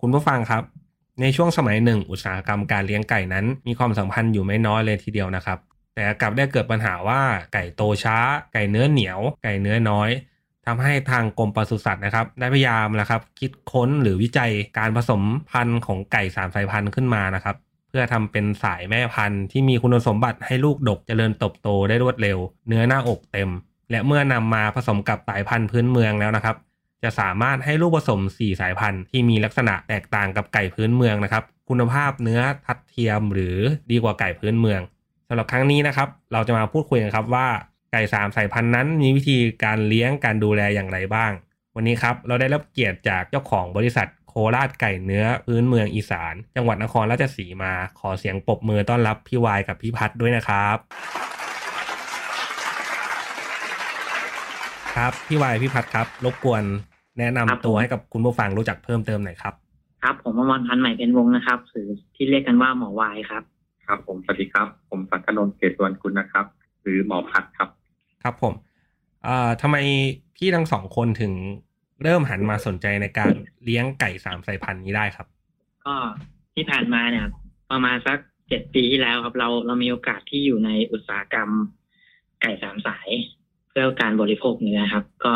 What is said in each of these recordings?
คุณผู้ฟังครับ ในช่วงสมัยหนึ่ง อุตสาหกรรมการเลี้ยงไก่นั้น มีความสัมพันธ์อยู่ไม่น้อยเลยทีเดียวนะครับ แต่กลับได้เกิดปัญหาว่าไก่โตช้า ไก่เนื้อเหนียว ไก่เนื้อน้อยทำให้ทางกรมปศุสัตว์นะครับ ได้พยายามนะครับ คิดค้นหรือวิจัยการผสมพันธุ์ของไก่สามสายพันธุ์ขึ้นมานะครับเพื่อทำเป็นสายแม่พันธุ์ที่มีคุณสมบัติให้ลูกดกเจริญเติบโตได้รวดเร็ว เนื้อหน้าอกเต็ม และเมื่อนำมาผสมกับสายพันธุ์พื้นเมืองแล้วนะครับ จะสามารถให้ลูกผสม 4 สายพันธุ์ที่มีลักษณะแตกต่างกับไก่พื้นเมืองนะครับ คุณภาพเนื้อทัดเทียมหรือดีกว่าไก่พื้นเมืองสำหรับครั้งนี้นะครับ เราจะมาพูดคุยกันครับว่าไก่สามสายพันธุ์นั้นมีวิธีการเลี้ยงการดูแลอย่างไรบ้าง วันนี้ครับเราได้รับเกียรติจากเจ้าของบริษัทโคราชไก่เนื้อพื้นเมืองอีสาน จังหวัดนครราชสีมา ขอเสียงปรบมือต้อนรับพี่วายกับพี่พัดด้วยนะครับ ครับพี่วายพี่พัดครับ รบกวน แนะนำครับผมตัวให้กับคุณผู้ฟังรู้จักเพิ่มเติมหน่อยครับ ครับ ผมอมรพันธ์ใหม่เป็นวงนะครับหรือที่เรียกกันว่าหมอวายครับ ครับ ผมสวัสดีครับ ผมสังกนนท์เกตวันคุณนะครับ หรือหมอพัดครับ ครับผมเอ่อทำไมพี่ทั้งสองคนถึงเริ่มหันมาสนใจในการเลี้ยงไก่สามสายพันธุ์นี้ได้ครับ ก็ที่ผ่านมาเนี่ย ประมาณสักเจ็ดปีที่แล้วครับ เราเรามีโอกาสที่อยู่ในอุตสาหกรรมไก่สามสาย เพื่อการบริโภคเนื้อครับ ก็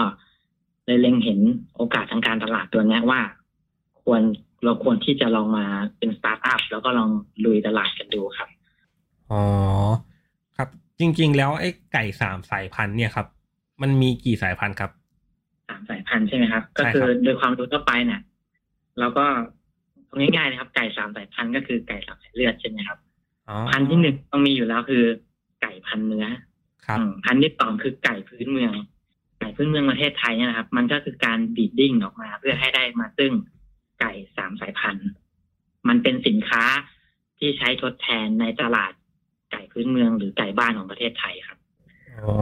เลยเล็งเห็นโอกาสทางการตลาดตัวเนี้ยว่า ควรเราควรที่จะลองมาเป็นสตาร์ทอัพแล้วก็ลองลุยตลาดกันดูครับ อ๋อ ครับ จริง ๆ แล้วไอ้ไก่สามสายพันธุ์เนี่ยครับ มันมีกี่สายพันธุ์ครับสามสายพันธุ์ใช่ไหมครับ ก็ใช่คืครัอบโดยความรู้ทั่วไปเนี่ยเราก็เอาง่ายๆนะครับ ไก่สามสายพันธุ์ก็คือไก่สามสายเลือดใช่ไหมครับอ๋อพันธุ์ที่หนึ่งต้องมีอยู่แล้วคือ ไก่พันธุ์เนื้อครับอืมพันธุ์ที่สองคือไก่พื้นเมืองไก่พื้นเมืองประเทศไทยเนี่ยนะครับ มันก็คือการบีดดิ้งออกมา เพื่อให้ได้มาซึ่งไก่สามสายพันธุ์ มันเป็นสินค้าที่ใช้ทดแทนในตลาดไก่พื้นเมืองหรือไก่บ้านของประเทศไทยครับอ๋อ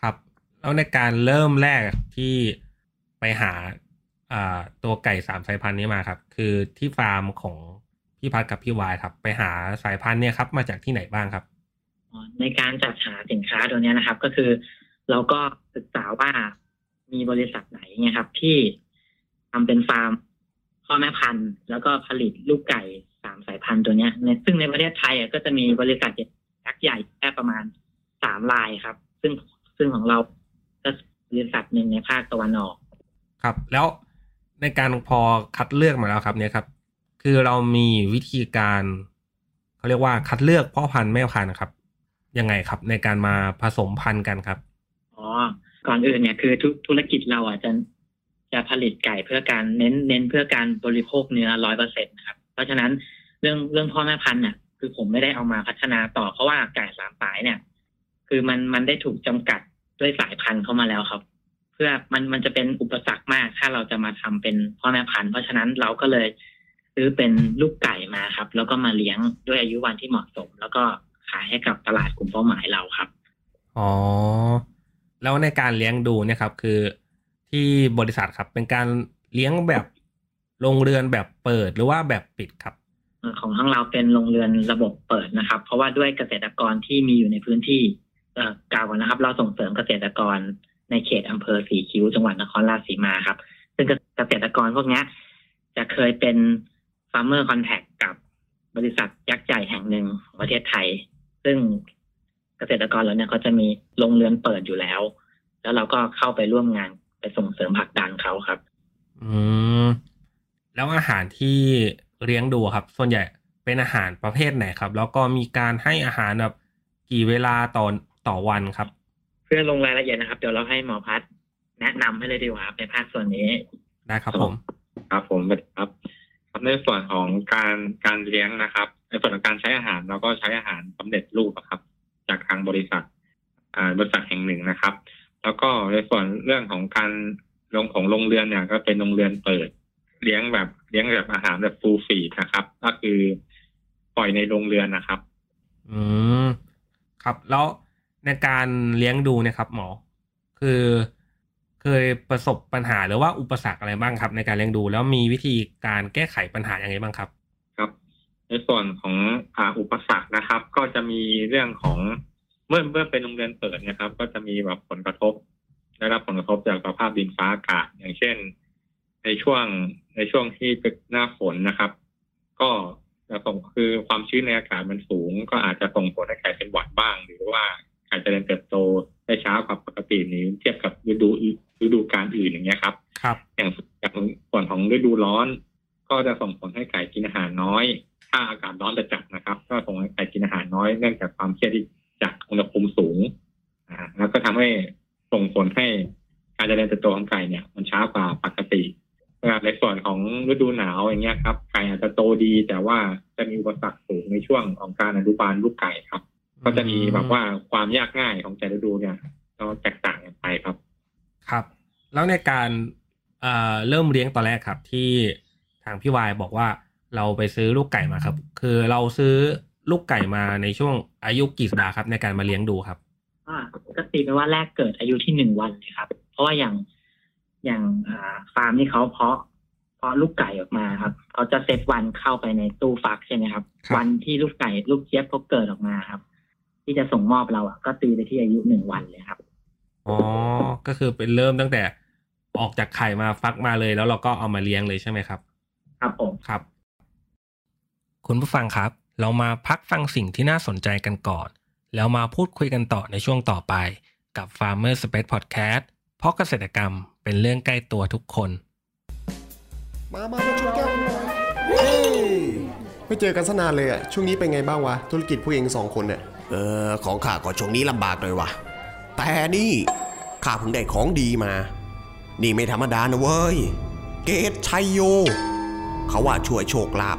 ครับ แล้วในการเริ่มแรกที่ไปหาอ่าตัวไก่สามสายพันธุ์นี้มาครับ คือที่ฟาร์มของพี่พัดกับพี่วายครับ ไปหาสายพันธุ์เนี่ยครับ มาจากที่ไหนบ้างครับในการจัดหาสินค้าตัวเนี้ยนะครับ ก็คือ เราก็ศึกษาว่ามีบริษัทไหนเนี่ยครับ ที่ทำเป็นฟาร์มพ่อแม่พันธุ์ แล้วก็ผลิตลูกไก่สามสายพันธุ์ตัวเนี้ยซึ่งในประเทศไทยอะก็จะมีบริษัทยักษ์ใหญ่แค่ประมาณสามรายครับ ซึ่งซึ่งของเราก็บริษัทหนึ่งในภาคตะวันออก ครับ แล้วในการพอคัดเลือกมาแล้วครับ เนี่ยครับ คือเรามีวิธีการเขาเรียกว่าคัดเลือกพ่อพันธุ์แม่พันธุ์นะครับ ยังไงครับ ในการมาผสมพันธุ์กันครับ ก่อนอื่นเนี่ยคือธุธุรกิจเราอะจะจะผลิตไก่เพื่อการเน้นเน้นเพื่อการบริโภคเนื้อร้อยเปอร์เซ็นต์ครับ เพราะฉะนั้นเรื่องเรื่องพ่อแม่พันธุ์เนี่ยคือผมไม่ได้เอามาพัฒนาต่อเพราะว่าไก่สามสายเนี่ย คือมันมันได้ถูกจำกัดด้วยสายพันธุ์เข้ามาแล้วครับ เพื่อมันมันจะเป็นอุปสรรคมากถ้าเราจะมาทำเป็นพ่อแม่พันธุ์เพราะฉะนั้นเราก็เลยซื้อเป็นลูกไก่มาครับ แล้วก็มาเลี้ยงด้วยอายุวันที่เหมาะสม แล้วก็ขายให้กับตลาดกลุ่มเป้าหมายเราครับอ๋อ แล้วในการเลี้ยงดูเนี่ยครับ คือที่บริษัทครับเป็นการเลี้ยงแบบโรงเรือนแบบเปิดหรือว่าแบบปิดครับ ของทั้งเราเป็นโรงเรือนระบบเปิดนะครับ เพราะว่าด้วยเกษตรกรที่มีอยู่ในพื้นที่เอ่อกล่าวนะครับ เราส่งเสริมเกษตรกรในเขตอำเภอสีคิ้วจังหวัดนครราชสีมาครับ ซึ่งเกษตรกรพวกนี้จะเคยเป็น farmer contact กับบริษัทยักษ์ใหญ่แห่งหนึ่งของประเทศไทย ซึ่ง เกษตรกรเราเนี่ยเขาจะมีโรงเรือนเปิดอยู่แล้ว แล้วเราก็เข้าไปร่วมงานไปส่งเสริมผลักดันเขาครับ อืมแล้วอาหารที่เลี้ยงดูครับ ส่วนใหญ่เป็นอาหารประเภทไหนครับ แล้วก็มีการให้อาหารแบบกี่เวลาต่อต่อวันครับ เพื่อลงรายละเอียดนะครับ เดี๋ยวเราให้หมอพัฒน์แนะนำให้เลยดีกว่าครับในภาคส่วนนี้ได้ครับผม ครับผมสวัสดีครับครับในส่วนของการการเลี้ยงนะครับ ในส่วนของการใช้อาหารเราก็ใช้อาหารสำเร็จรูปอะครับ จากทางบริษัทอ่าบริษัทแห่งหนึ่งนะครับ แล้วก็ในส่วนเรื่องของการลงของโรงเรือนเนี่ย ก็เป็นโรงเรือนเปิด เลี้ยงแบบเลี้ยงแบบอาหารแบบฟูลฟีดนะครับ ก็คือปล่อยในโรงเรือนนะครับ อืมครับแล้วในการเลี้ยงดูเนะครับหมอ คือเคยประสบปัญหาหรือว่าอุปสรรคอะไรบ้างครับ ในการเลี้ยงดูแล้วมีวิธีการแก้ไขปัญหาอย่างไรบ้างครับ ครับ ในส่วนของอ่าอุปสรรคนะครับ ก็จะมีเรื่องของเมื่อเมื่อเป็นโรงเรียนเปิดนะครับ ก็จะมีแบบผลกระทบได้รับผลกระทบจากสภาพดินฟ้าอากาศ อย่างเช่น ในช่วงในช่วงที่เป็นหน้าฝนนะครับ ก็จะส่งคือความชื้นในอากาศมันสูง ก็อาจจะส่งผลให้ไก่เป็นหวัดบ้าง หรือว่าไก่เจริญเติบโตได้ช้ากว่าปกตินี้เทียบกับฤดูอื่นฤดูกาลอื่นอย่างเงี้ยครับ ครับ อย่างอย่างส่วนของฤดูร้อน ก็จะส่งผลให้ไก่กินอาหารน้อย ถ้าอากาศร้อนจัดนะครับ ก็ส่งให้ไก่กินอาหารน้อยเนื่องจากความเครียดที่จากอุณหภูมิสูงอ่าแล้วก็ทำให้ส่งผลให้การเจริญเติบโตของไก่เนี่ย มันช้ากว่าปกตินะครับในส่วนของฤดูหนาวอย่างเงี้ยครับไก่อาจจะโตดี แต่ว่าจะมีอุปสรรคสูงในช่วงของการอนุบาลลูกไก่ครับ ก็จะมีแบบว่าความยากง่ายของแต่ฤดูเนี่ยก็แตกต่างกันไปครับ ครับ แล้วในการเอ่อเริ่มเลี้ยงตอนแรกครับที่ทางพี่วายบอกว่า เราไปซื้อลูกไก่มาครับ คือเราซื้อลูกไก่มาในช่วงอายุกี่สัปดาห์ครับในการมาเลี้ยงดูครับอ่าก็ตีไปว่าแรกเกิดอายุที่หนึ่งวันเลยครับ เพราะว่าอย่างอย่างอ่าฟาร์มที่เขาเพาะเพาะลูกไก่ออกมาครับเขาจะเซตวันเข้าไปในตู้ฟักใช่ไหมครับครับ วันที่ลูกไก่ลูกเจี๊ยบเขาเกิดออกมาครับ ที่จะส่งมอบเราอะก็ตีไปที่อายุหนึ่งวันเลยครับอ๋อก็คือเป็นเริ่มตั้งแต่ออกจากไข่มาฟักมาเลย แล้วเราก็เอามาเลี้ยงเลยใช่ไหมครับ ครับผมครับ คุณผู้ฟังครับ เรามาพักฟังสิ่งที่น่าสนใจกันก่อน แล้วมาพูดคุยกันต่อในช่วงต่อไป กับ Farmer Space Podcast เพราะเกษตรกรรมเป็นเรื่องใกล้ตัวทุกคน มามามาชนแก้วกันหน่อยเฮ้ยไม่เจอกันสนานเลยอะช่วงนี้เป็นไงบ้างวะ ธุรกิจพวกเองสองคนเนี่ยเออของข้าก็ช่วงนี้ลำบากหน่อยวะแต่นี่ข้าเพิ่งได้ของดีมา นี่ไม่ธรรมดานะเว้ย เกศไชโย เขาว่าช่วยโชคลาภ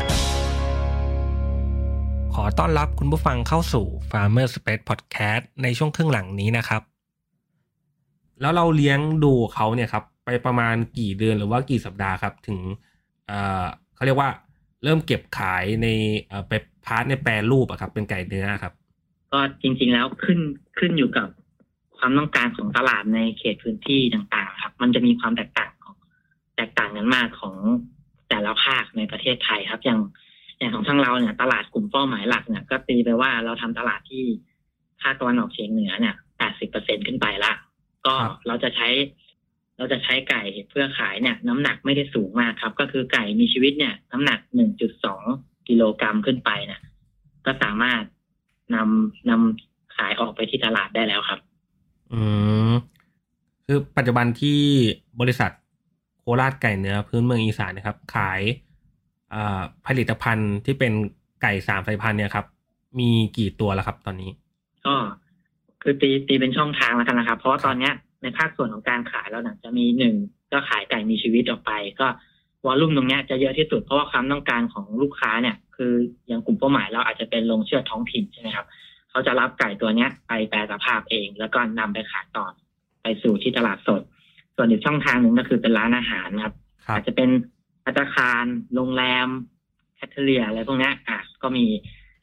ต้อนรับคุณผู้ฟังเข้าสู่ Farmer Space Podcast ในช่วงครึ่งหลังนี้นะครับ แล้วเราเลี้ยงดูเขาเนี่ยครับ ไปประมาณกี่เดือนหรือว่ากี่สัปดาห์ครับ ถึงเอ่อเขาเรียกว่าเริ่มเก็บขายในเอ่อไป part ในแปรรูปอะครับ เป็นไก่เนื้อครับ ก็จริงๆแล้วขึ้นขึ้นอยู่กับความต้องการของตลาดในเขตพื้นที่ต่างๆ ครับ มันจะมีความแตกต่างของแตกต่างกันมากของแต่ละภาคในประเทศไทยครับอย่าง อย่างของทางเราเนี่ย ตลาดกลุ่มเป้าหมายหลักเนี่ยก็ตีไปว่าเราทำตลาดที่ภาคตะวันออกเฉียงเหนือเนี่ยแปดสิบเปอร์เซ็นขึ้นไปละก็ครับเราจะใช้ เราจะใช้ไก่เพื่อขายเนี่ย น้ำหนักไม่ได้สูงมากครับ ก็คือไก่มีชีวิตเนี่ย น้ำหนักหนึ่งจุดสองกิโลกรัมขึ้นไปเนี่ยก็สามารถนำนำขายออกไปที่ตลาดได้แล้วครับ อืมคือปัจจุบันที่บริษัทโคราชไก่เนื้อพื้นเมืองอีสานนะครับ ขายอ่า ผลิตภัณฑ์ที่เป็นไก่สามสายพันธุ์เนี่ยครับ มีกี่ตัวแล้วครับตอนนี้ ก็คือตีตีเป็นช่องทางแล้วกันนะครับ เพราะว่าตอนเนี้ยในภาคส่วนของการขายแล้วเนี่ยจะมีหนึ่งก็ขายไก่มีชีวิตออกไป ก็วอลลุ่มตรงเนี้ยจะเยอะที่สุดเพราะว่าความต้องการของลูกค้าเนี่ย คืออย่างกลุ่มเป้าหมายเราอาจจะเป็นโรงเชือดท้องถิ่นใช่ไหมครับเขาจะรับไก่ตัวเนี้ยไปแปรสภาพเอง แล้วก็นำไปขายต่อไปสู่ที่ตลาดสด ส่วนอีกช่องทางหนึ่งก็คือเป็นร้านอาหารนะครับครับ อาจจะเป็น พัตตาคาร โรงแรมแคทเทอเรียอะไรพวกเนี้ยอะก็มี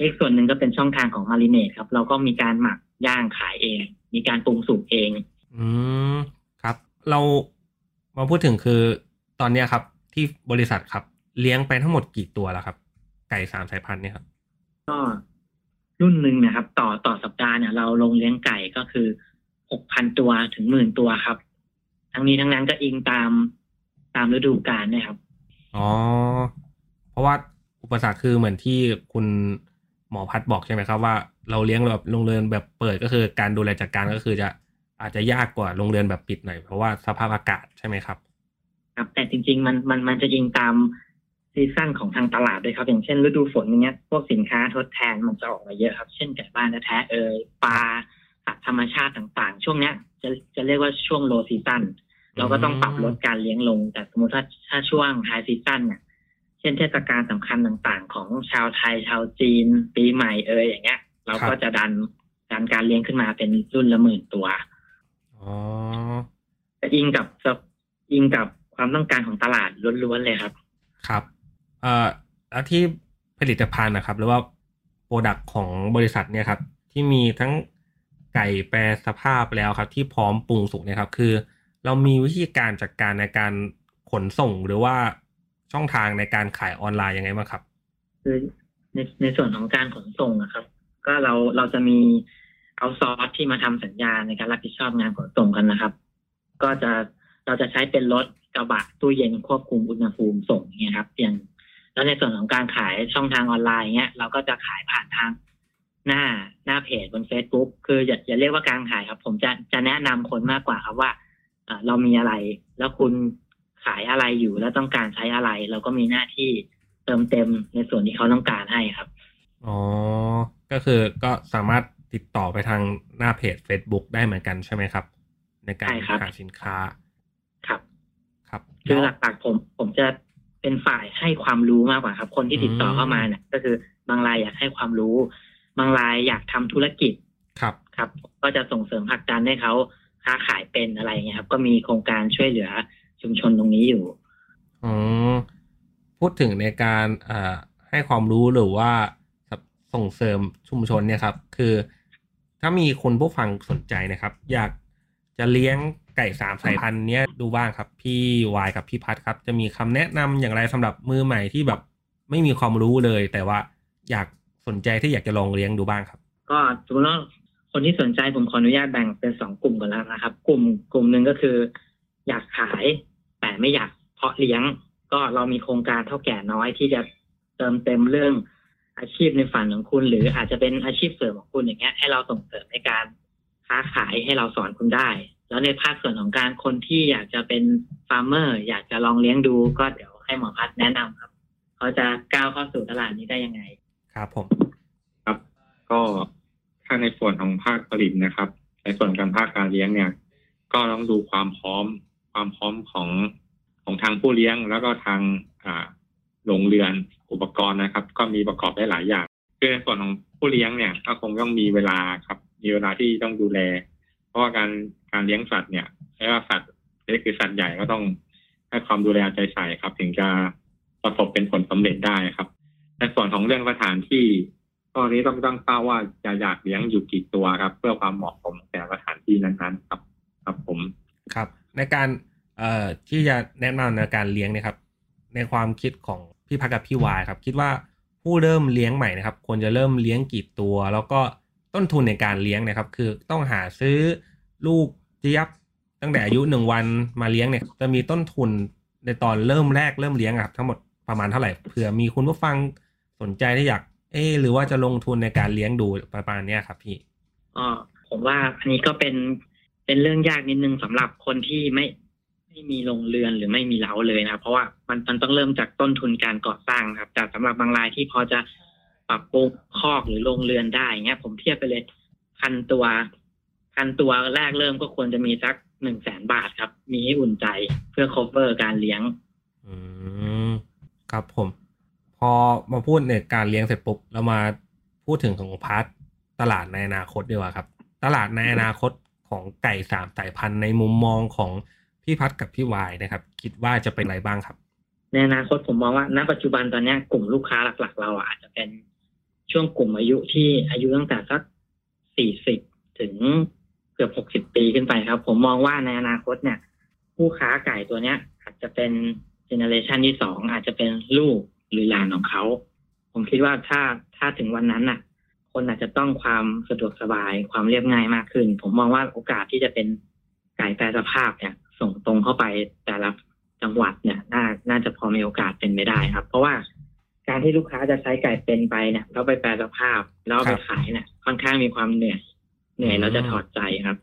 อีกส่วนหนึ่งก็เป็นช่องทางของมาริเนตครับ เราก็มีการหมักย่างขายเอง มีการปรุงสุกเอง อืมครับ เรามาพูดถึงคือตอนเนี้ยครับ ที่บริษัทครับ เลี้ยงไปทั้งหมดกี่ตัวแล้วครับ ไก่สามสายพันธุ์เนี่ยครับ ก็รุ่นหนึ่งนะครับ ต่อต่อสัปดาห์เนี่ยเราลงเลี้ยงไก่ก็คือหกพันตัวถึงหมื่นตัวครับ ทั้งนี้ทั้งนั้นก็อิงตามตามฤดูกาลนะครับ อ๋อ เพราะว่าอุปสรรคคือเหมือนที่คุณหมอพัดบอกใช่ไหมครับว่าเราเลี้ยงแบบโรงเรือนแบบเปิดก็คือการดูแลจัดการก็คือจะอาจจะยากกว่าโรงเรือนแบบปิดหน่อยเพราะว่าสภาพอากาศใช่ไหมครับ ครับ แต่จริง ๆ มันมันมันจะอิงตาม season ของทางตลาดด้วยครับ อย่างเช่น ฤดูฝนอย่างเงี้ยพวกสินค้าทดแทนมันจะออกมาเยอะครับ เช่นไก่บ้านแท้เอ่ยปลาสัตว์ธรรมชาติต่างๆ ช่วงเนี้ยจะจะเรียกว่าช่วง low season เราก็ต้องปรับลดการเลี้ยงลง แต่สมมติถ้าถ้าช่วง high season เนี่ยเช่นเทศกาลสำคัญต่างๆ ของชาวไทยชาวจีน ปีใหม่เอ่ยอย่างเงี้ย เราก็จะดันดันการเลี้ยงขึ้นมาเป็นรุ่นละหมื่นตัวอ๋อแต่อิงกับอิงกับความต้องการของตลาดล้วนๆเลยครับ ครับ เอ่อแล้วที่ผลิตภัณฑ์นะครับ หรือว่า product ของบริษัทเนี่ยครับ ที่มีทั้งไก่แปรสภาพแล้วครับ ที่พร้อมปรุงสุกเนี่ยครับ คือ เรามีวิธีการจัดการในการขนส่งหรือว่าช่องทางในการขายออนไลน์ยังไงบ้างครับ คือในในส่วนของการขนส่งนะครับ ก็เราเราจะมีเอาซอสที่มาทำสัญญาในการรับผิดชอบงานขนส่งกันนะครับ ก็จะเราจะใช้เป็นรถกระบะตู้เย็นควบคุมอุณหภูมิส่งเนี่ยครับอย่างแล้วในส่วนของการขายช่องทางออนไลน์เนี้ยเราก็จะขายผ่านทางหน้าหน้าเพจบน Facebook คืออย่าอย่าเรียกว่าการขายครับ ผมจะจะแนะนำคนมากกว่าครับว่า เอ่อเรามีอะไร แล้วคุณขายอะไรอยู่แล้วต้องการใช้อะไร เราก็มีหน้าที่เติมเต็มในส่วนที่เขาต้องการให้ครับ อ๋อ ก็คือก็สามารถติดต่อไปทางหน้าเพจ Facebook ได้เหมือนกันใช่ไหมครับ ในการใช่ครับหาสินค้า ครับ ครับคือแล้วหลักๆผมผมจะเป็นฝ่ายให้ความรู้มากกว่าครับ คนที่ติดต่ออืมเข้ามาเนี่ย ก็คือบางรายอยากให้ความรู้ บางรายอยากทำธุรกิจครับครับ ก็จะส่งเสริมผลักดันให้เขา ค้าขายเป็นอะไรอย่างเงี้ยครับ ก็มีโครงการช่วยเหลือชุมชนตรงนี้อยู่อ๋อพูดถึงในการเอ่อให้ความรู้หรือว่าส่งเสริมชุมชนเนี่ยครับ คือ ถ้ามีคนผู้ฟังสนใจนะครับ อยากจะเลี้ยงไก่สามสายพันธุ์เนี้ยดูบ้างครับ พี่วายกับพี่พัดครับ จะมีคำแนะนำอย่างไรสำหรับมือใหม่ที่แบบไม่มีความรู้เลย แต่ว่าอยากสนใจที่อยากจะลองเลี้ยงดูบ้างครับ ก็สมมติว่า คนที่สนใจผมขออนุญาตแบ่งเป็นสองกลุ่มก่อนแล้วนะครับ กลุ่มกลุ่มหนึ่งก็คือ อยากขายแต่ไม่อยากเพาะเลี้ยง ก็เรามีโครงการเท่าแก่น้อยที่จะเติมเต็มเรื่องอาชีพในฝันของคุณ หรืออาจจะเป็นอาชีพเสริมของคุณอย่างเงี้ยให้เราส่งเสริมในการค้าขายให้เราสอนคุณได้ แล้วในภาคส่วนของการคนที่อยากจะเป็นฟาร์มเมอร์ อยากจะลองเลี้ยงดูก็เดี๋ยวให้หมอพัดแนะนำครับ เขาจะก้าวเข้าสู่ตลาดนี้ได้ยังไง ครับผม ครับ ก็ ถ้าในส่วนของภาคผลิตนะครับ ในส่วนการภาคการเลี้ยงเนี่ย ก็ต้องดูความพร้อม ความพร้อมของของทางผู้เลี้ยง แล้วก็ทางอ่าโรงเรือนอุปกรณ์นะครับ ก็มีประกอบได้หลายอย่างคือในส่วนของผู้เลี้ยงเนี่ยก็คงต้องมีเวลาครับ มีเวลาที่ต้องดูแล เพราะว่าการการเลี้ยงสัตว์เนี่ยไม่ว่าสัตว์เล็กหรือสัตว์ใหญ่ก็ต้องให้ความดูแลใจใส่ครับ ถึงจะประสบเป็นผลสำเร็จได้ครับในส่วนของเรื่องสถานที่ ตอนนี้ต้องตั้งเป้าว่าจะอยากเลี้ยงอยู่กี่ตัวครับ เพื่อความเหมาะสมแต่สถานที่นั้นๆ ครับ ครับผมครับ ในการเอ่อที่จะแนะนำในการเลี้ยงนะครับ ในความคิดของพี่พักกับพี่วายครับ คิดว่าผู้เริ่มเลี้ยงใหม่นะครับ ควรจะเริ่มเลี้ยงกี่ตัว แล้วก็ต้นทุนในการเลี้ยงนะครับ คือต้องหาซื้อลูกเจี๊ยบตั้งแต่อายุหนึ่งวันมาเลี้ยงเนี่ย จะมีต้นทุนในตอนเริ่มแรกเริ่มเลี้ยงครับ ทั้งหมดประมาณเท่าไหร่เผื่อมีคุณผู้ฟังสนใจที่อยาก เออหรือว่าจะลงทุนในการเลี้ยงดูประมาณเนี้ยครับพี่ก็ผมว่าอันนี้ก็เป็นเป็นเรื่องยากนิดนึงสำหรับคนที่ไม่ไม่มีโรงเรือนหรือไม่มีเล้าเลยนะครับเพราะว่ามันมันต้องเริ่มจากต้นทุนการก่อสร้างครับแต่สำหรับบางรายที่พอจะปรับปรุงคอกหรือโรงเรือนได้เงี้ย ผมเทียบไปเลยพันตัวพันตัวแรกเริ่มก็ควรจะมีสักหนึ่งแสนบาทครับ มีให้อุ่นใจเพื่อ cover การเลี้ยง อืมครับผม พอมาพูดในการเลี้ยงเสร็จปุ๊บเรามาพูดถึงของ part ตลาดในอนาคตดีกว่าครับ ตลาดในอนาคตของไก่สามสายพันธุ์ในมุมมองของพี่พัดกับพี่วายนะครับ คิดว่าจะเป็นอะไรบ้างครับ ในอนาคตผมมองว่าณปัจจุบันตอนนี้กลุ่มลูกค้าหลัก ๆ เราอาจจะเป็นช่วงกลุ่มอายุที่อายุตั้งแต่สักสี่สิบถึงเกือบหกสิบปีขึ้นไปครับ ผมมองว่าในอนาคตเนี่ย ผู้ค้าไก่ตัวเนี้ย อาจจะเป็น generation ที่สองอาจจะเป็นลูก หรือหลานของเขา ผมคิดว่าถ้าถ้าถึงวันนั้นน่ะ คนอาจจะต้องความสะดวกสบายความเรียบง่ายมากขึ้น ผมมองว่าโอกาสที่จะเป็นไก่แปรสภาพเนี่ย ส่งตรงเข้าไปแต่ละจังหวัดเนี่ยน่าน่าจะพอมีโอกาสเป็นไปได้ครับ เพราะว่าการที่ลูกค้าจะใช้ไก่เป็นไปเนี่ยแล้วไปแปรสภาพแล้วเอาไปขายเนี่ยค่อนข้างมีความเหนื่อยเหนื่อยแล้วจะถอดใจครับ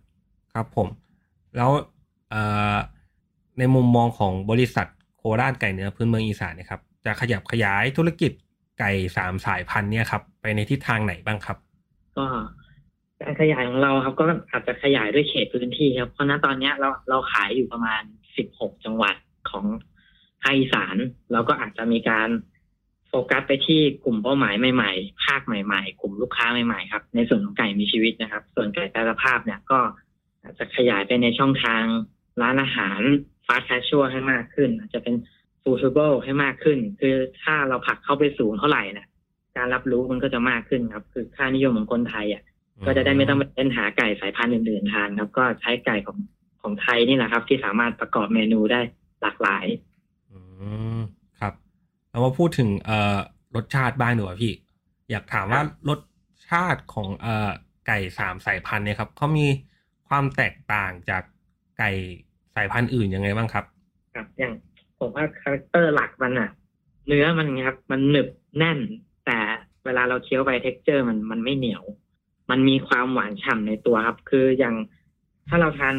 ครับผม แล้วในมุมมองของบริษัทโคราชไก่เนื้อพื้นเมืองอีสานเนะครับ จะขยับขยายธุรกิจไก่สามสายพันธุ์เนี่ยครับ ไปในทิศทางไหนบ้างครับ ก็การขยายของเราครับ ก็อาจจะขยายด้วยเขตพื้นที่ครับ เพราะณตอนนี้เราเราขายอยู่ประมาณสิบหกจังหวัดของภาคอีสานเราก็อาจจะมีการโฟกัสไปที่กลุ่มเป้าหมายใหม่ๆ ภาคใหม่ๆ กลุ่มลูกค้าใหม่ๆครับ ในส่วนของไก่มีชีวิตนะครับ ส่วนไก่แปรภาพเนี่ยก็อาจจะขยายไปในช่องทางร้านอาหาร fast casual ให้มากขึ้น อาจจะเป็น ฟู้ดเบิลให้มากขึ้น คือถ้าเราผลักเข้าไปสูงเท่าไหร่เนี่ยการรับรู้มันก็จะมากขึ้นครับ คือค่านิยมของคนไทยอะ ก็จะได้ไม่ต้องไปเล่นหาไก่สายพันธุ์อื่นๆทานครับ ก็ใช้ไก่ของของไทยนี่แหละครับ ที่สามารถประกอบเมนูได้หลากหลายอืมครับเรามาพูดถึงเอ่อรสชาติบ้างดีกว่าพี่ อยากถามว่ารสชาติของเอ่อไก่สามสายพันธุ์เนี่ยครับเขามีความแตกต่างจากไก่สายพันธุ์อื่นยังไงบ้างครับ ครับ อย่าง ผมว่า character หลักมันอะเนื้อมันครับมันหนึบแน่น แต่เวลาเราเคี้ยวไป texture มันมันไม่เหนียว มันมีความหวานฉ่ำในตัวครับ คืออย่างถ้าเราทาน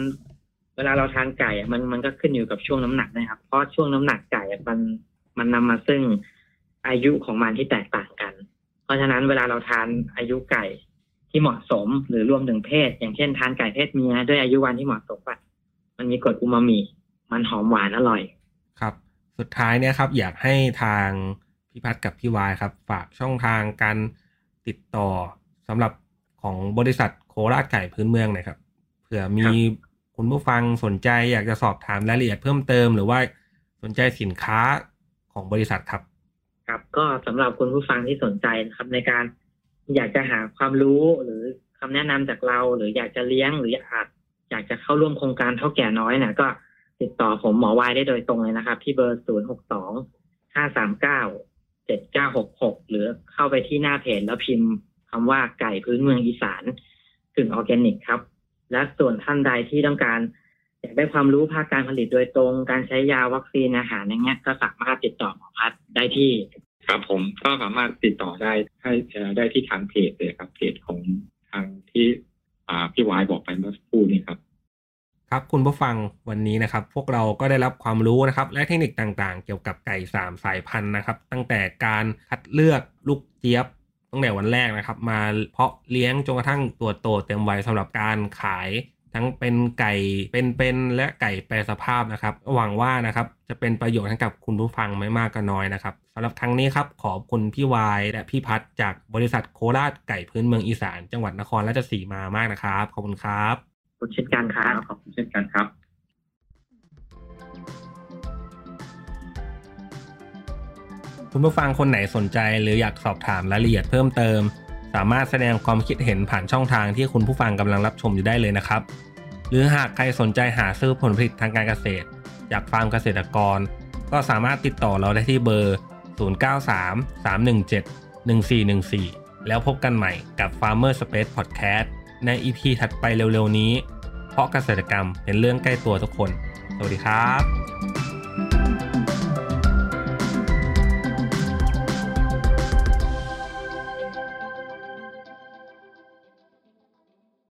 เวลาเราทานไก่อะมันมันก็ขึ้นอยู่กับช่วงน้ำหนักนะครับ เพราะช่วงน้ำหนักไก่อะมันมันนำมาซึ่งอายุของมันที่แตกต่างกัน เพราะฉะนั้นเวลาเราทานอายุไก่ที่เหมาะสมหรือรวมถึงเพศ อย่างเช่น ทานไก่เพศเมียด้วยอายุวันที่เหมาะสมอะมันมีกรดอูมามิมันหอมหวานอร่อย ครับ สุดท้ายเนี่ยครับอยากให้ทางพี่พัฒน์กับพี่วายครับ ฝากช่องทางการติดต่อสำหรับของบริษัทโคราชไก่พื้นเมืองหน่อยครับเผื่อมีคุณผู้ฟังสนใจอยากจะสอบถามรายละเอียดเพิ่มเติม หรือว่าสนใจสินค้าของบริษัทครับ ครับก็สำหรับคุณผู้ฟังที่สนใจนะครับในการอยากจะหาความรู้หรือคำแนะนำจากเรา หรืออยากจะเลี้ยงหรืออาจอยากจะเข้าร่วมโครงการเท่าแก่น้อยเนี่ยก็ ติดต่อผมหมอวายได้โดยตรงเลยนะครับ ที่เบอร์ศูนย์หกสองห้าสามเก้าเจ็ดเก้าหกหกหรือเข้าไปที่หน้าเพจแล้วพิมพ์คำว่าไก่พื้นเมืองอีสานกึ่งออร์แกนิกครับ และส่วนท่านใดที่ต้องการอยากได้ความรู้ภาคการผลิตโดยตรง การใช้ยาวัคซีนอาหารอย่างเงี้ยก็สามารถติดต่อหมอพัดได้ที่ ครับผมก็สามารถติดต่อได้ให้ได้ที่ทางเพจเลยครับเพจของทางที่พี่วายบอกไปเมื่อสักครู่นี้ครับ ครับคุณผู้ฟังวันนี้นะครับ พวกเราก็ได้รับความรู้นะครับและเทคนิคต่างๆ เกี่ยวกับไก่สามสายพันธุ์นะครับ ตั้งแต่การคัดเลือกลูกเจี๊ยบตั้งแต่วันแรกนะครับ มาเพาะเลี้ยงจนกระทั่งตัวโตเต็มวัยสำหรับการขาย ทั้งเป็นไก่เป็นๆและไก่แปรสภาพนะครับหวังว่านะครับจะเป็นประโยชน์ให้กับคุณผู้ฟังไม่มากก็น้อยนะครับสำหรับครั้งนี้ครับขอบคุณพี่วายและพี่พัฒจากบริษัทโคราชไก่พื้นเมืองอีสาน จังหวัดนครราชสีมามากนะครับขอบคุณครับ คุณเช่นกันครับขอบคุณเช่นกันครับคุณผู้ฟังคนไหนสนใจหรืออยากสอบถามรายละเอียดเพิ่มเติม สามารถแสดงความคิดเห็นผ่านช่องทางที่คุณผู้ฟังกำลังรับชมอยู่ได้เลยนะครับ หรือหากใครสนใจหาซื้อผลผลิตทางการเกษตร จากฟาร์มเกษตรกร ก็สามารถติดต่อเราได้ที่เบอร์ 0933171414 แล้วพบกันใหม่กับ Farmer Space Podcast ใน EP ถัดไปเร็วๆนี้ เพราะเกษตรกรรมเป็นเรื่องใกล้ตัวทุกคน สวัสดีครับ